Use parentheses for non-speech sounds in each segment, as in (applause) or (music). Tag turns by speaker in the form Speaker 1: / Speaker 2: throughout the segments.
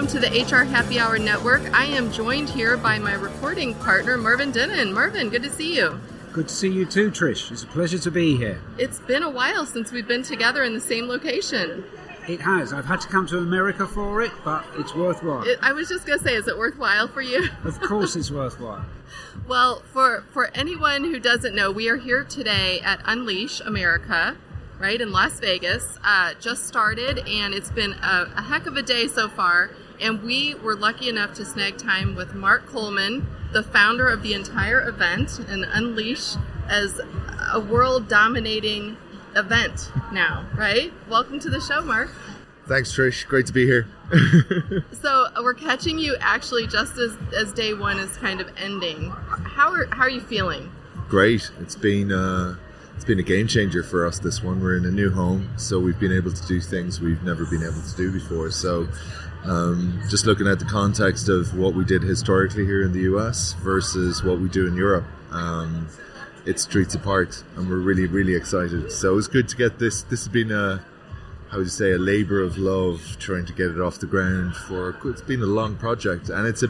Speaker 1: Welcome to the HR Happy Hour Network. I am joined here by my recording partner, Mervyn Dinnen. Mervyn, good to see you.
Speaker 2: Good to see you too, Trish. It's a pleasure to be here.
Speaker 1: It's been a while since we've been together in the same location.
Speaker 2: It has. I've had to come to America for it, but it's worthwhile.
Speaker 1: It, I was just going to say, is it worthwhile for you? (laughs)
Speaker 2: of course, it's worthwhile.
Speaker 1: well, for for anyone who doesn't know, we are here today at Unleash America, right in Las Vegas. Uh, just started, and it's been a, a heck of a day so far. And we were lucky enough to snag time with Marc Coleman, the founder of the entire event, and Unleash as a world dominating event now, right? Welcome to the show, Marc.
Speaker 3: Thanks, Trish. Great to be here. (laughs)
Speaker 1: so uh, we're catching you actually just as, as day one is kind of ending. How are how are you feeling?
Speaker 3: Great. It's been uh, it's been a game changer for us. This one. We're in a new home, so we've been able to do things we've never been able to do before. So. Um, just looking at the context of what we did historically here in the US versus what we do in Europe, um, it's streets apart, and we're really, really excited. So it's good to get this. This has been a, how would you say, a labour of love trying to get it off the ground. For it's been a long project, and it's a,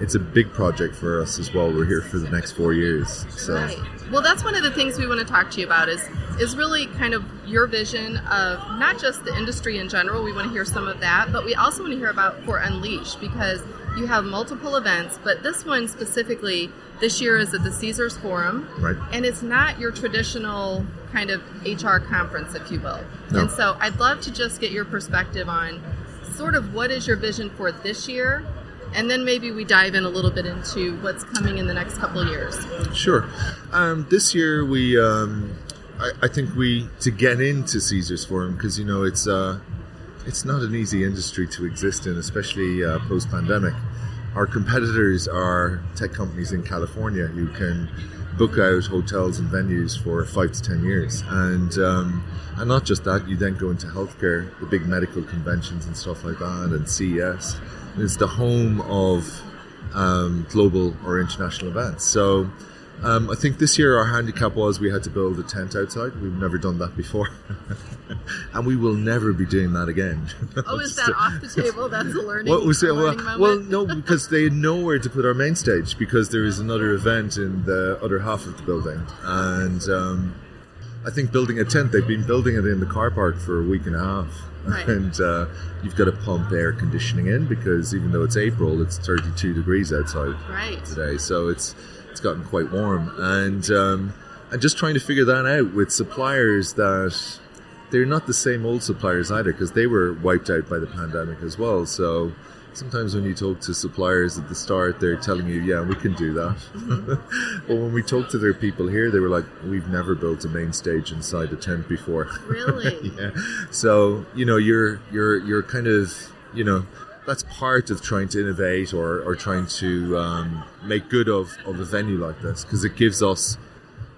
Speaker 3: it's a big project for us as well. We're here for the next four years. So.
Speaker 1: Right. Well, that's one of the things we want to talk to you about is is really kind of your vision of not just the industry in general. We want to hear some of that, but we also want to hear about for Unleash because you have multiple events, but this one specifically this year is at the Caesars Forum.
Speaker 3: Right.
Speaker 1: And it's not your traditional kind of HR conference, if you will.
Speaker 3: No.
Speaker 1: And so I'd love to just get your perspective on sort of what is your vision for this year and then maybe we dive in a little bit into what's coming in the next couple of years.
Speaker 3: Sure. Um, this year we, um, I, I, think we to get into Caesars Forum because you know it's uh, it's not an easy industry to exist in, especially uh, post pandemic. Our competitors are tech companies in California who can book out hotels and venues for five to ten years, and um, and not just that, you then go into healthcare, the big medical conventions and stuff like that, and CES. It's the home of um, global or international events. So um, I think this year our handicap was we had to build a tent outside. We've never done that before, (laughs) and we will never be doing that again. (laughs)
Speaker 1: Oh, is that off the table? That's a (laughs) learning. What was it?
Speaker 3: Well,
Speaker 1: moment.
Speaker 3: well, no, because they had nowhere to put our main stage because there is another event in the other half of the building, and um, I think building a tent. They've been building it in the car park for a week and a half.
Speaker 1: Right.
Speaker 3: And uh, you've got to pump air conditioning in because even though it's April, it's 32 degrees outside
Speaker 1: right.
Speaker 3: today. So it's it's gotten quite warm, and um, and just trying to figure that out with suppliers that they're not the same old suppliers either because they were wiped out by the pandemic as well. So sometimes when you talk to suppliers at the start, they're telling you, "Yeah, we can do that." Mm-hmm. (laughs) but when we talk to their people here, they were like, "We've never built a main stage inside a tent before." (laughs)
Speaker 1: Really? (laughs)
Speaker 3: yeah. So you know, you're you're you're kind of you know that's part of trying to innovate or, or trying to um, make good of, of a venue like this because it gives us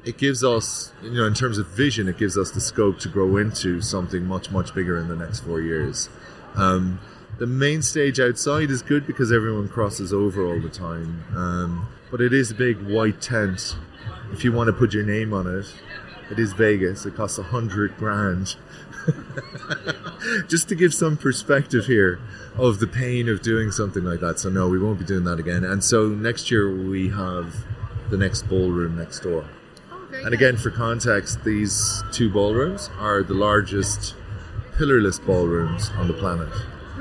Speaker 3: it gives us you know in terms of vision it gives us the scope to grow into something much much bigger in the next four years um, the main stage outside is good because everyone crosses over all the time um, but it is a big white tent if you want to put your name on it it is vegas it costs a hundred grand (laughs) just to give some perspective here of the pain of doing something like that. So no, we won't be doing that again. And so next year we have the next ballroom next door.
Speaker 1: Oh,
Speaker 3: and again, for context, these two ballrooms are the largest pillarless ballrooms on the planet.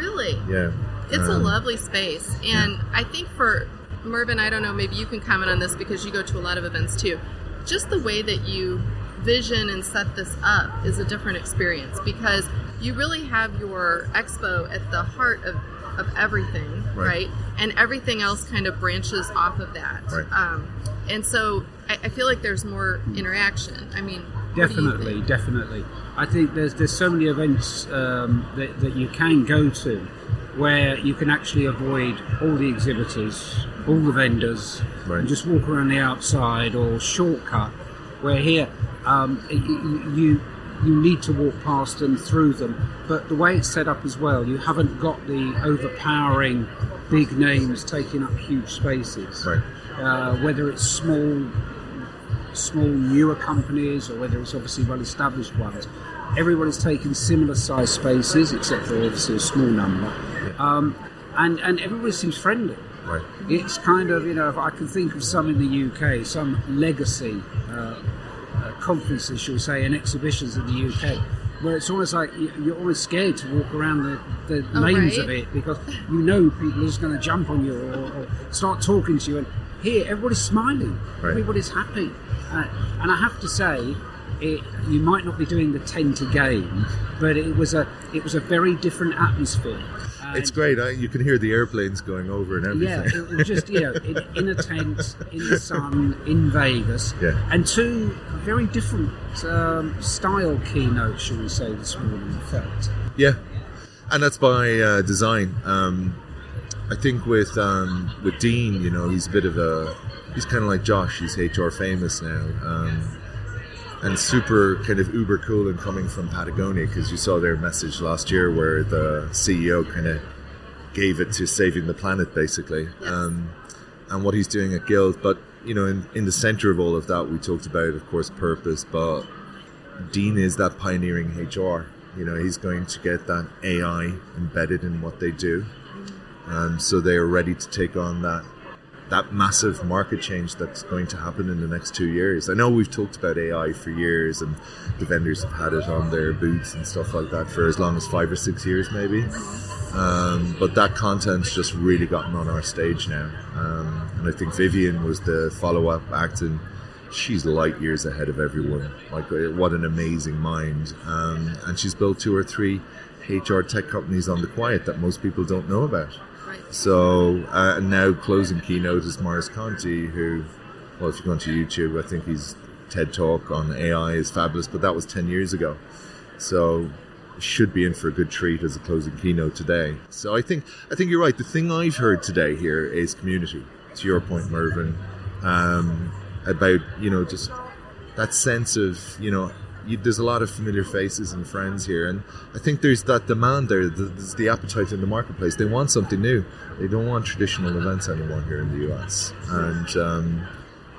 Speaker 1: Really?
Speaker 3: Yeah.
Speaker 1: It's um, a lovely space. And yeah. I think for Mervyn, I don't know, maybe you can comment on this because you go to a lot of events too. Just the way that you vision and set this up is a different experience because you really have your expo at the heart of, of everything, right. right? And everything else kind of branches off of that.
Speaker 3: Right.
Speaker 1: Um, and so I, I, feel like there's more interaction. I mean,
Speaker 2: definitely, definitely. I think there's there's so many events um, that, that you can go to where you can actually avoid all the exhibitors, all the vendors, right. and just walk around the outside or shortcut. Where here, um, you, you need to walk past and through them. But the way it's set up as well, you haven't got the overpowering big names taking up huge spaces.
Speaker 3: Right.
Speaker 2: Uh, whether it's small, small newer companies or whether it's obviously well-established ones, everybody's taking similar size spaces, except for obviously a small number, um, and and everybody seems friendly.
Speaker 3: Right.
Speaker 2: It's kind of you know if I can think of some in the UK, some legacy uh, uh, conferences, shall we say, and exhibitions in the UK. Where it's almost like you- you're always scared to walk around the, the
Speaker 1: Oh,
Speaker 2: lanes
Speaker 1: right.
Speaker 2: of it because you know people are just going to jump on you or, or start talking to you. And here, everybody's smiling,
Speaker 3: Right.
Speaker 2: everybody's happy. Uh, and I have to say, it, you might not be doing the ten to game, but it was a it was a very different atmosphere. And-
Speaker 3: It's great. I, you can hear the airplanes going over and everything.
Speaker 2: yeah, it was just you know in, in a tent in the sun in Vegas,
Speaker 3: Yeah.
Speaker 2: and two very different um, style keynotes, shall we say, this morning. I felt.
Speaker 3: Yeah, and that's by uh, design. Um, I think with um, with Dean, you know, he's a bit of a he's kind of like Josh. He's HR famous now, um, and super kind of uber cool and coming from Patagonia because you saw their message last year where the CEO kind of gave it to saving the planet, basically, um, and what he's doing at Guild. But you know, in, in the center of all of that, we talked about, of course, purpose, but Dean is that pioneering HR. You know, he's going to get that AI embedded in what they do, um, so they are ready to take on that that massive market change that's going to happen in the next two years. I know we've talked about AI for years, and the vendors have had it on their booths and stuff like that for as long as five or six years, maybe. Um, but that content's just really gotten on our stage now, um, and I think Vivian was the follow-up act, and she's light years ahead of everyone. Like, uh, what an amazing mind! Um, and she's built two or three HR tech companies on the quiet that most people don't know about. So uh, now closing keynote is Maurice Conti, who, well, if you go onto YouTube, I think he's TED Talk on AI is fabulous, but that was ten years ago. So should be in for a good treat as a closing keynote today. So I think I think you're right. The thing I've heard today here is community. To your point, Mervyn, um, about you know just that sense of you know you, there's a lot of familiar faces and friends here, and I think there's that demand there. There's the appetite in the marketplace. They want something new. They don't want traditional events anymore here in the US. And um,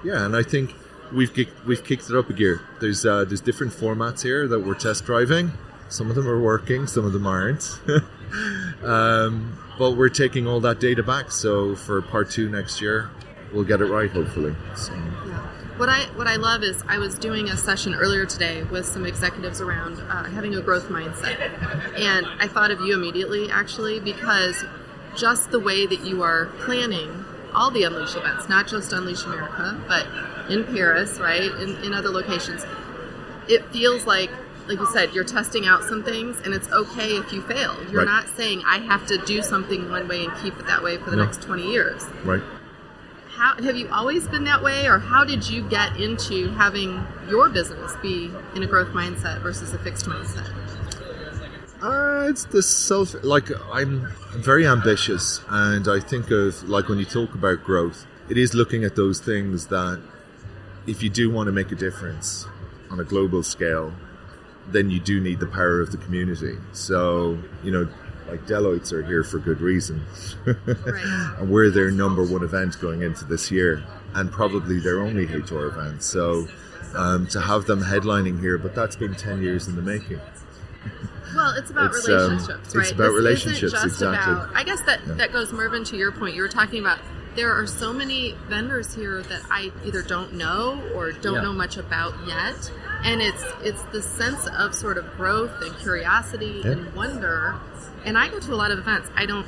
Speaker 3: yeah, and I think we've we've kicked it up a gear. There's uh, there's different formats here that we're test driving. Some of them are working, some of them aren't. (laughs) um, but we're taking all that data back. So for part two next year, we'll get it right, hopefully. So,
Speaker 1: Yeah. What I what I love is I was doing a session earlier today with some executives around uh, having a growth mindset, and I thought of you immediately actually because just the way that you are planning all the Unleash events, not just Unleash America, but in Paris, right, in, in other locations, it feels like like you said you're testing out some things and it's okay if you fail you're
Speaker 3: Right.
Speaker 1: not saying i have to do something one way and keep it that way for the
Speaker 3: No.
Speaker 1: next 20 years
Speaker 3: right.
Speaker 1: How have you always been that way or how did you get into having your business be in a growth mindset versus a fixed mindset
Speaker 3: Uh, it's the self. Like I'm very ambitious, and I think of like when you talk about growth, it is looking at those things that if you do want to make a difference on a global scale, then you do need the power of the community. So you know, like Deloitte's are here for good reason,
Speaker 1: Right. (laughs)
Speaker 3: and we're their number one event going into this year, and probably their only HR event. So. Um, to have them headlining here, but that's been 10 years in the making.
Speaker 1: well it's about
Speaker 3: It's, um,
Speaker 1: relationships
Speaker 3: it's
Speaker 1: right
Speaker 3: about
Speaker 1: This
Speaker 3: relationships,
Speaker 1: isn't just
Speaker 3: exactly.
Speaker 1: about, i guess that
Speaker 3: Yeah.
Speaker 1: that goes mervyn to your point you were talking about there are so many vendors here that i either don't know or don't
Speaker 2: Yeah.
Speaker 1: know much about yet and it's it's the sense of sort of growth and curiosity
Speaker 3: Yeah.
Speaker 1: and wonder and i go to a lot of events i don't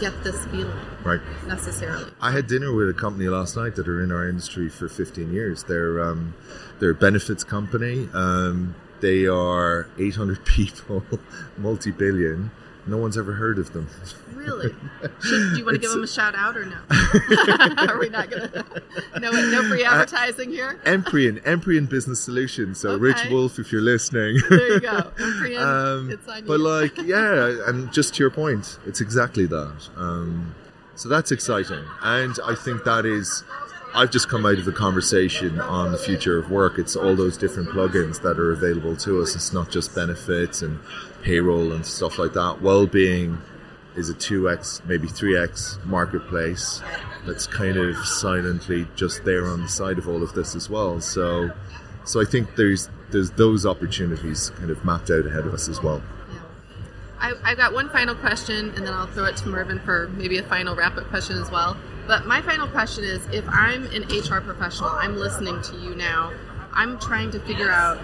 Speaker 1: get this feeling
Speaker 3: Right.
Speaker 1: necessarily
Speaker 3: I had dinner with a company last night that are in our industry for 15 years. They're um, they're a benefits company. Um, they are 800 (laughs) people, multi-billion. No one's ever heard of them.
Speaker 1: Really? Should, do you want to give them a shout out or no? (laughs) (laughs) Are we not going (laughs) to? No, no free advertising here.
Speaker 3: Empyrean, Empyrean Business Solutions. So Rich Wolf, if you're listening.
Speaker 1: There you go. Empyrean,
Speaker 3: Um,
Speaker 1: it's on
Speaker 3: but
Speaker 1: you.
Speaker 3: like, yeah, and just to your point, it's exactly that. Um, so that's exciting, and I think that is. I've just come out of a conversation on the future of work. It's all those different plugins that are available to us. It's not just benefits and payroll and stuff like that. Well-being is a two x, maybe three x marketplace that's kind of silently just there on the side of all of this as well. So So I think there's there's those opportunities kind of mapped out ahead of us as well.
Speaker 1: I, I've got one final question, and then I'll throw it to Mervyn for maybe a final wrap up question as well. But my final question is if I'm an HR professional, I'm listening to you now, I'm trying to figure out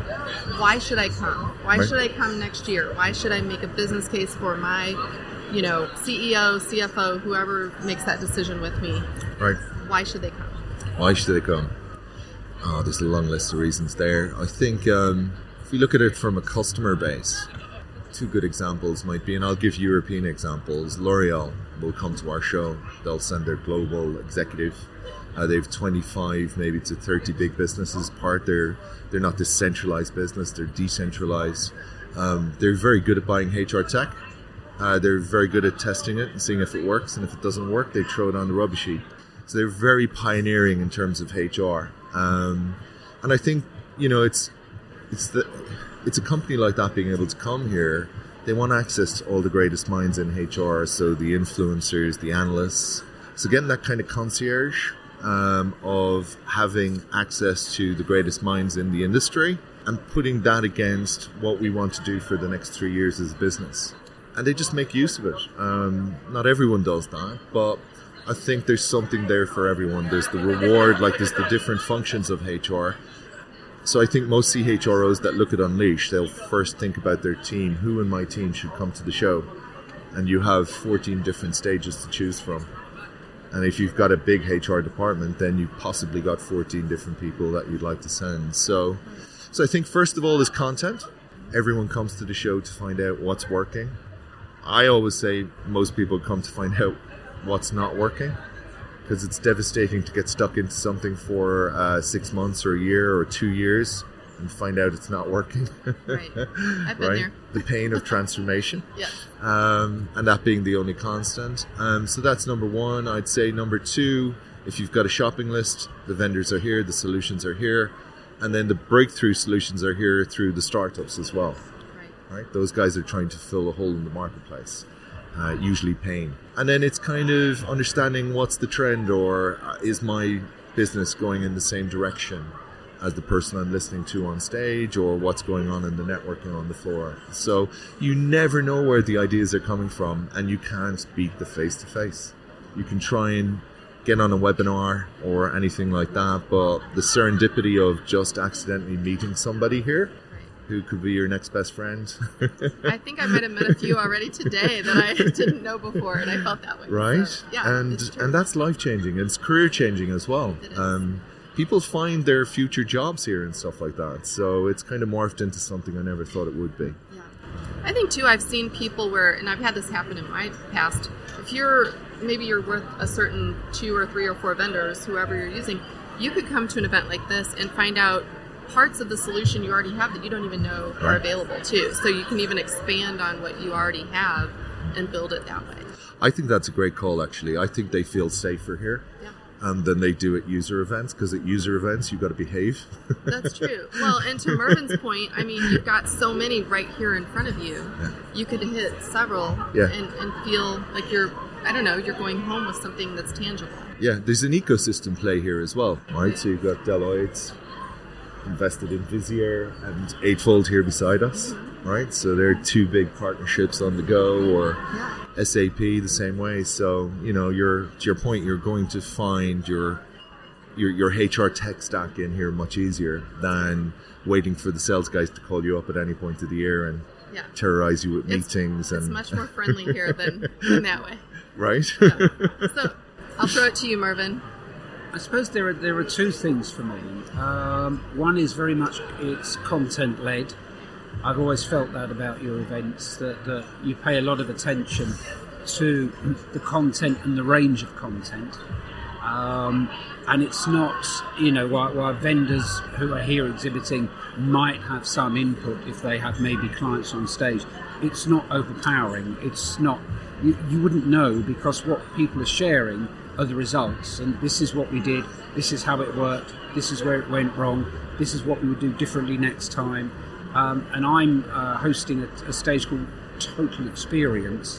Speaker 1: why should I come? Why
Speaker 3: Right.
Speaker 1: should I come next year? Why should I make a business case for my, you know, CEO, CFO, whoever makes that decision with me?
Speaker 3: Right.
Speaker 1: Why should they come?
Speaker 3: Why should they come? Oh, there's a long list of reasons there. I think um, if we look at it from a customer base, two good examples might be, and I'll give European examples. L'Oreal will come to our show. They'll send their global executive. Uh, they have 25, maybe to 30 big businesses part. They're they're not this centralized business. They're decentralized. Um, they're very good at buying HR tech. Uh, they're very good at testing it and seeing if it works, and if it doesn't work, they throw it on the rubbish heap. So they're very pioneering in terms of HR, um, and I think you know it's it's the it's a company like that being able to come here. They want access to all the greatest minds in HR, so the influencers, the analysts. So getting that kind of concierge um, of having access to the greatest minds in the industry and putting that against what we want to do for the next three years as a business and they just make use of it. Um, not everyone does that, but I think there's something there for everyone. There's the reward, like there's the different functions of HR. So I think most CHROs that look at Unleash, they'll first think about their team. Who in my team should come to the show? And you have 14 different stages to choose from. And if you've got a big HR department, then you've possibly got 14 different people that you'd like to send. So, so I think first of all is content. Everyone comes to the show to find out what's working. I always say most people come to find (laughs) out what's not working because it's devastating to get stuck into something for uh, six months or a year or two years and find out it's not working.
Speaker 1: Right. I've (laughs) been
Speaker 3: right?
Speaker 1: there.
Speaker 3: The pain of transformation (laughs)
Speaker 1: Yes.
Speaker 3: um, and that being the only constant. Um, so that's number one. I'd say number two, if you've got a shopping list, the vendors are here, the solutions are here, and then the breakthrough solutions are here through the startups as well.
Speaker 1: Right.
Speaker 3: Right? Those guys are trying to fill a hole in the marketplace, uh, usually pain. And then it's kind of understanding what's the trend, or uh, is my business going in the same direction? As the person I'm listening to on stage or what's going on in the networking on the floor. So you never know where the ideas are coming from and you can't beat the face to face. You can try and get on a webinar or anything like that, but the serendipity of just accidentally meeting somebody here who could be your next best friend.
Speaker 1: I think I might have met a few already today that I (laughs) didn't know before, and I felt that way.
Speaker 3: right?
Speaker 1: So, yeah,
Speaker 3: and and that's life changing. It's career changing as well. Um, people find their future jobs here and stuff like that. So it's kind of morphed into something I never thought it would be.
Speaker 1: Yeah. I think too. I've seen people where, and I've had this happen in my past. If you're maybe you're with a certain two or three or four vendors, whoever you're using, you could come to an event like this and find out parts of the solution you already have that you don't even know are
Speaker 3: Right.
Speaker 1: available too. So you can even expand on what you already have and build it that way.
Speaker 3: I think that's a great call. Actually, I think they feel safer here.
Speaker 1: Yeah.
Speaker 3: then they do at user events because at user events you've got to behave. (laughs)
Speaker 1: That's true. Well, and to Mervyn's point, I mean, you've got so many right here in front of you.
Speaker 3: Yeah.
Speaker 1: You could hit several
Speaker 3: Yeah.
Speaker 1: and, and feel like you're, I don't know, you're going home with something that's tangible.
Speaker 3: yeah, there's an ecosystem play here as well, right? So you've got Deloitte invested in Visier and Eightfold here beside us, mm-hmm. Right? So they're two big partnerships on the go, or
Speaker 1: Yeah.
Speaker 3: SAP the same way. So you know, you're to your point, you're going to find your your your HR tech stack in here much easier than waiting for the sales guys to call you up at any point of the year and
Speaker 1: Yeah.
Speaker 3: terrorize you with
Speaker 1: It's-
Speaker 3: meetings
Speaker 1: It's
Speaker 3: and
Speaker 1: much more friendly here than, (laughs) than that way.
Speaker 3: right.
Speaker 1: So I'll throw it to you, Mervyn.
Speaker 2: I suppose there are there are two things for me. Um, one is very much it's content led. I've always felt that about your events that, that you pay a lot of attention to the content and the range of content. Um, and it's not, you know, while, while vendors who are here exhibiting might have some input if they have maybe clients on stage, it's not overpowering. It's not, you, you wouldn't know because what people are sharing are the results. And this is what we did, this is how it worked, this is where it went wrong, this is what we would do differently next time. Um, and I'm uh, hosting a, a stage called Total Experience,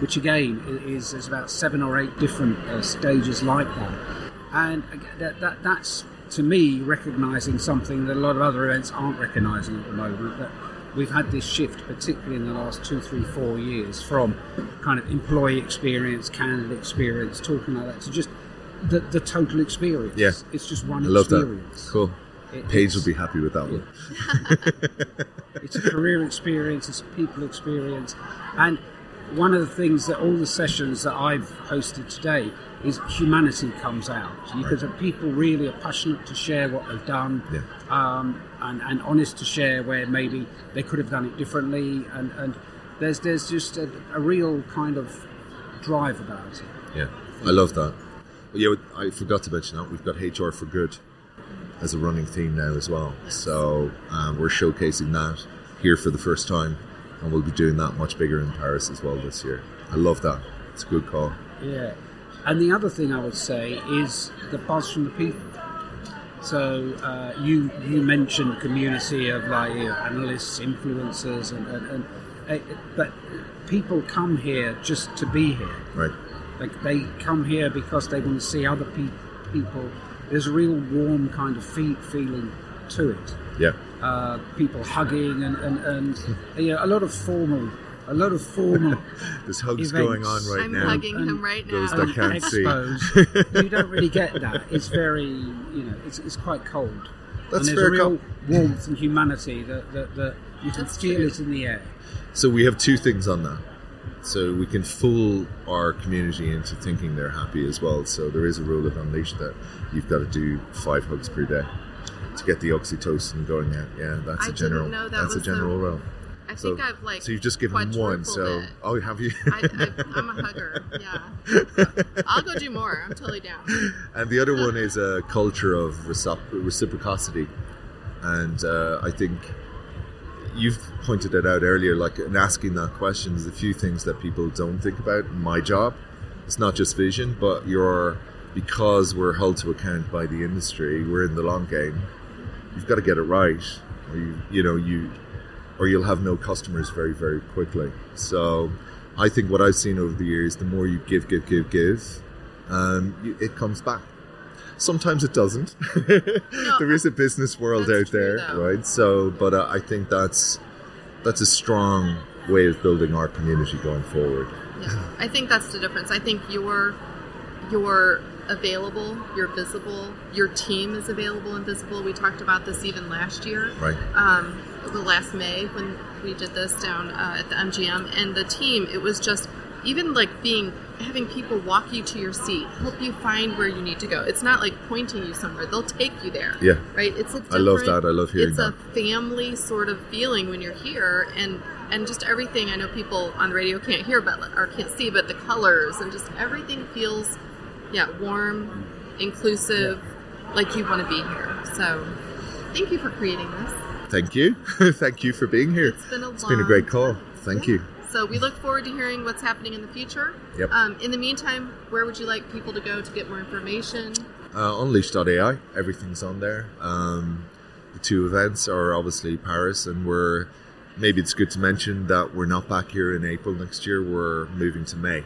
Speaker 2: which again is there's about seven or eight different uh, stages like that, and that, that that's to me, recognizing something that a lot of other events aren't recognizing at the moment. That we've had this shift, particularly in the last two, three, four years, from kind of employee experience, candidate experience, talking like that, to just the, the total experience.
Speaker 3: Yeah.
Speaker 2: It's just one
Speaker 3: I love
Speaker 2: experience.
Speaker 3: that. Cool.
Speaker 2: It-
Speaker 3: Paige will be happy with that one. (laughs)
Speaker 2: It's a career experience, it's a people experience. And one of the things that all the sessions that I've hosted today is humanity comes out. Because people really are passionate to share what they've done
Speaker 3: Yeah.
Speaker 2: um, and, and honest to share where maybe they could have done it differently. And, and there's, there's just a, a real kind of drive about it.
Speaker 3: Yeah, I love that. Yeah, I forgot to mention that we've got HR for Good as a running theme now as well. So um, we're showcasing that here for the first time, and we'll be doing that much bigger in Paris as well this year. I love that. It's a good call.
Speaker 2: Yeah. And the other thing I would say is the buzz from the people. So uh, you you mentioned community of like you know, analysts, influencers, and, and, and uh, but people come here just to be here.
Speaker 3: Right.
Speaker 2: Like they come here because they want to see other pe- people. There's a real warm kind of fe- feeling to it.
Speaker 3: Yeah.
Speaker 2: Uh, people hugging and, and, and you know, a lot of formal, a lot of formal (laughs)
Speaker 3: There's hugs
Speaker 2: Events.
Speaker 3: going on right now.
Speaker 1: I'm
Speaker 3: now.
Speaker 1: hugging him
Speaker 2: And
Speaker 1: right
Speaker 3: those
Speaker 1: now.
Speaker 3: that can't see.
Speaker 2: expos. you (laughs) don't really get that. It's very, you know, it's, it's quite cold.
Speaker 3: That's
Speaker 2: and
Speaker 3: fair
Speaker 2: there's a real
Speaker 3: com-
Speaker 2: warmth and humanity that, that, that you can
Speaker 1: That's
Speaker 2: feel
Speaker 1: true.
Speaker 2: it in the air.
Speaker 3: So we have two things on that. So we can fool our community into thinking they're happy as well. So there is a rule of Unleash that you've got to do five hugs per day to get the oxytocin going out. Yeah, that's
Speaker 1: I
Speaker 3: a
Speaker 1: didn't
Speaker 3: general.
Speaker 1: know that
Speaker 3: that's a
Speaker 1: the-
Speaker 3: general rule.
Speaker 1: I
Speaker 3: So,
Speaker 1: think I've like.
Speaker 3: so you've just given one. So
Speaker 1: it.
Speaker 3: oh, have you?
Speaker 1: I, I, I'm a hugger. Yeah. (laughs) I'll go do more. I'm totally down.
Speaker 3: and the other one is a culture of recip- reciprocity, and uh, I think you've pointed it out earlier. Like in asking that question, there's a few things that people don't think about. My job, it's not just vision, but you're because we're held to account by the industry. We're in the long game. You've got to get it right, or you, you know you, or you'll have no customers very very quickly. So. I think what I've seen over the years, the more you give, give, give, give, um, it comes back. Sometimes it doesn't. (laughs) there is a business world out there,
Speaker 1: though.
Speaker 3: right? So, but uh, I think that's that's a strong way of building our community going forward.
Speaker 1: Yeah. I think that's the difference. I think you're you're available, you're visible, your team is available and visible. We talked about this even last year.
Speaker 3: Right.
Speaker 1: um, the last May when we did this down uh, at the MGM, and the team. It was just even like being having people walk you to your seat, help you find where you need to go. It's not like pointing you somewhere; they'll take you there.
Speaker 3: Yeah.
Speaker 1: right. It's a
Speaker 3: I love that. I love hearing
Speaker 1: It's
Speaker 3: that.
Speaker 1: a family sort of feeling when you're here, and and just everything. I know people on the radio can't hear, but or can't see, but the colors and just everything feels, yeah, warm, inclusive, like you want to be here. So, thank you for creating this.
Speaker 3: Thank you, (laughs) thank you for being here.
Speaker 1: It's been a
Speaker 3: It's been a great call. Thank
Speaker 1: Yeah.
Speaker 3: you.
Speaker 1: So we look forward to hearing what's happening in the future.
Speaker 3: Yep.
Speaker 1: Um, in the meantime, where would you like people to go to get more information?
Speaker 3: Uh, Unleash.ai, everything's on there. Um, the two events are obviously Paris, and we're maybe it's good to mention that we're not back here in April next year. We're moving to May,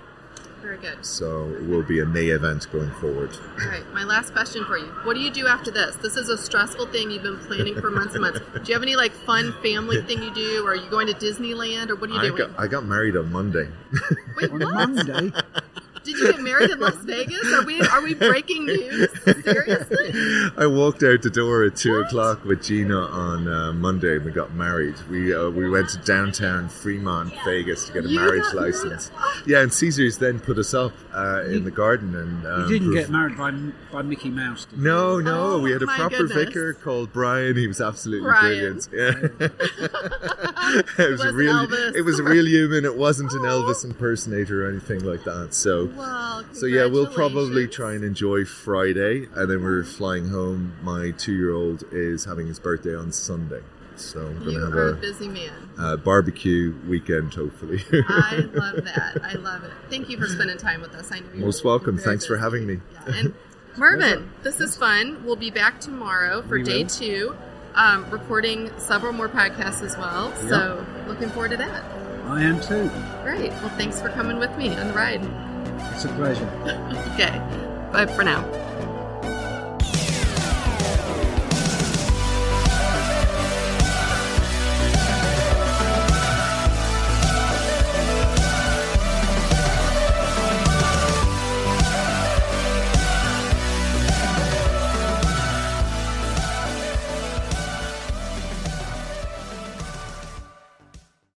Speaker 1: Very good.
Speaker 3: so it will be a May event going forward.
Speaker 1: All right. My last question for you: What do you do after this? This is a stressful thing you've been planning for months and months. (laughs) Do you have any like fun family thing you do? Or are you going to Disneyland? Or what are you
Speaker 3: I
Speaker 1: doing?
Speaker 3: got, I got married on Monday.
Speaker 1: Wait,
Speaker 2: On
Speaker 1: what?
Speaker 2: Monday, (laughs)
Speaker 1: Did you get married in Las Vegas? Are we are we breaking news? Seriously?
Speaker 3: I walked out the door at two
Speaker 1: What?
Speaker 3: o'clock with Gina on uh, Monday. and We got married. We uh, we went to downtown Fremont, Vegas, to get a
Speaker 1: You
Speaker 3: marriage
Speaker 1: got married?
Speaker 3: license. Yeah, and Caesars then put us up uh, in the garden and um,
Speaker 2: you didn't get married by by Mickey Mouse. Did you?
Speaker 3: No, no,
Speaker 1: Oh,
Speaker 3: we had a proper
Speaker 1: goodness.
Speaker 3: vicar called Brian. He was absolutely
Speaker 1: Brian.
Speaker 3: brilliant. (laughs) Yeah. it was a
Speaker 1: wasn't
Speaker 3: real,
Speaker 1: Elvis.
Speaker 3: it was a real human. It wasn't an. (laughs) Elvis impersonator or anything like that. So,
Speaker 1: Well,
Speaker 3: so yeah, we'll probably try and enjoy Friday, and then we're flying home. My two-year-old is having his birthday on Sunday, so I'm going
Speaker 1: You
Speaker 3: to have
Speaker 1: are a
Speaker 3: a,
Speaker 1: busy man.
Speaker 3: a barbecue weekend, hopefully. (laughs)
Speaker 1: I love that. I love it. Thank you for spending time with us. I know you're
Speaker 3: Most welcome.
Speaker 1: you're
Speaker 3: Thanks for having me.
Speaker 1: Yeah. And Mervyn, this is fun. We'll be back tomorrow for
Speaker 2: We
Speaker 1: day
Speaker 2: will.
Speaker 1: two, um, recording several more podcasts as well. So looking forward to that.
Speaker 2: I am too.
Speaker 1: Great. Well, thanks for coming with me on the ride.
Speaker 2: It's a pleasure. (laughs)
Speaker 1: Okay. Bye for now.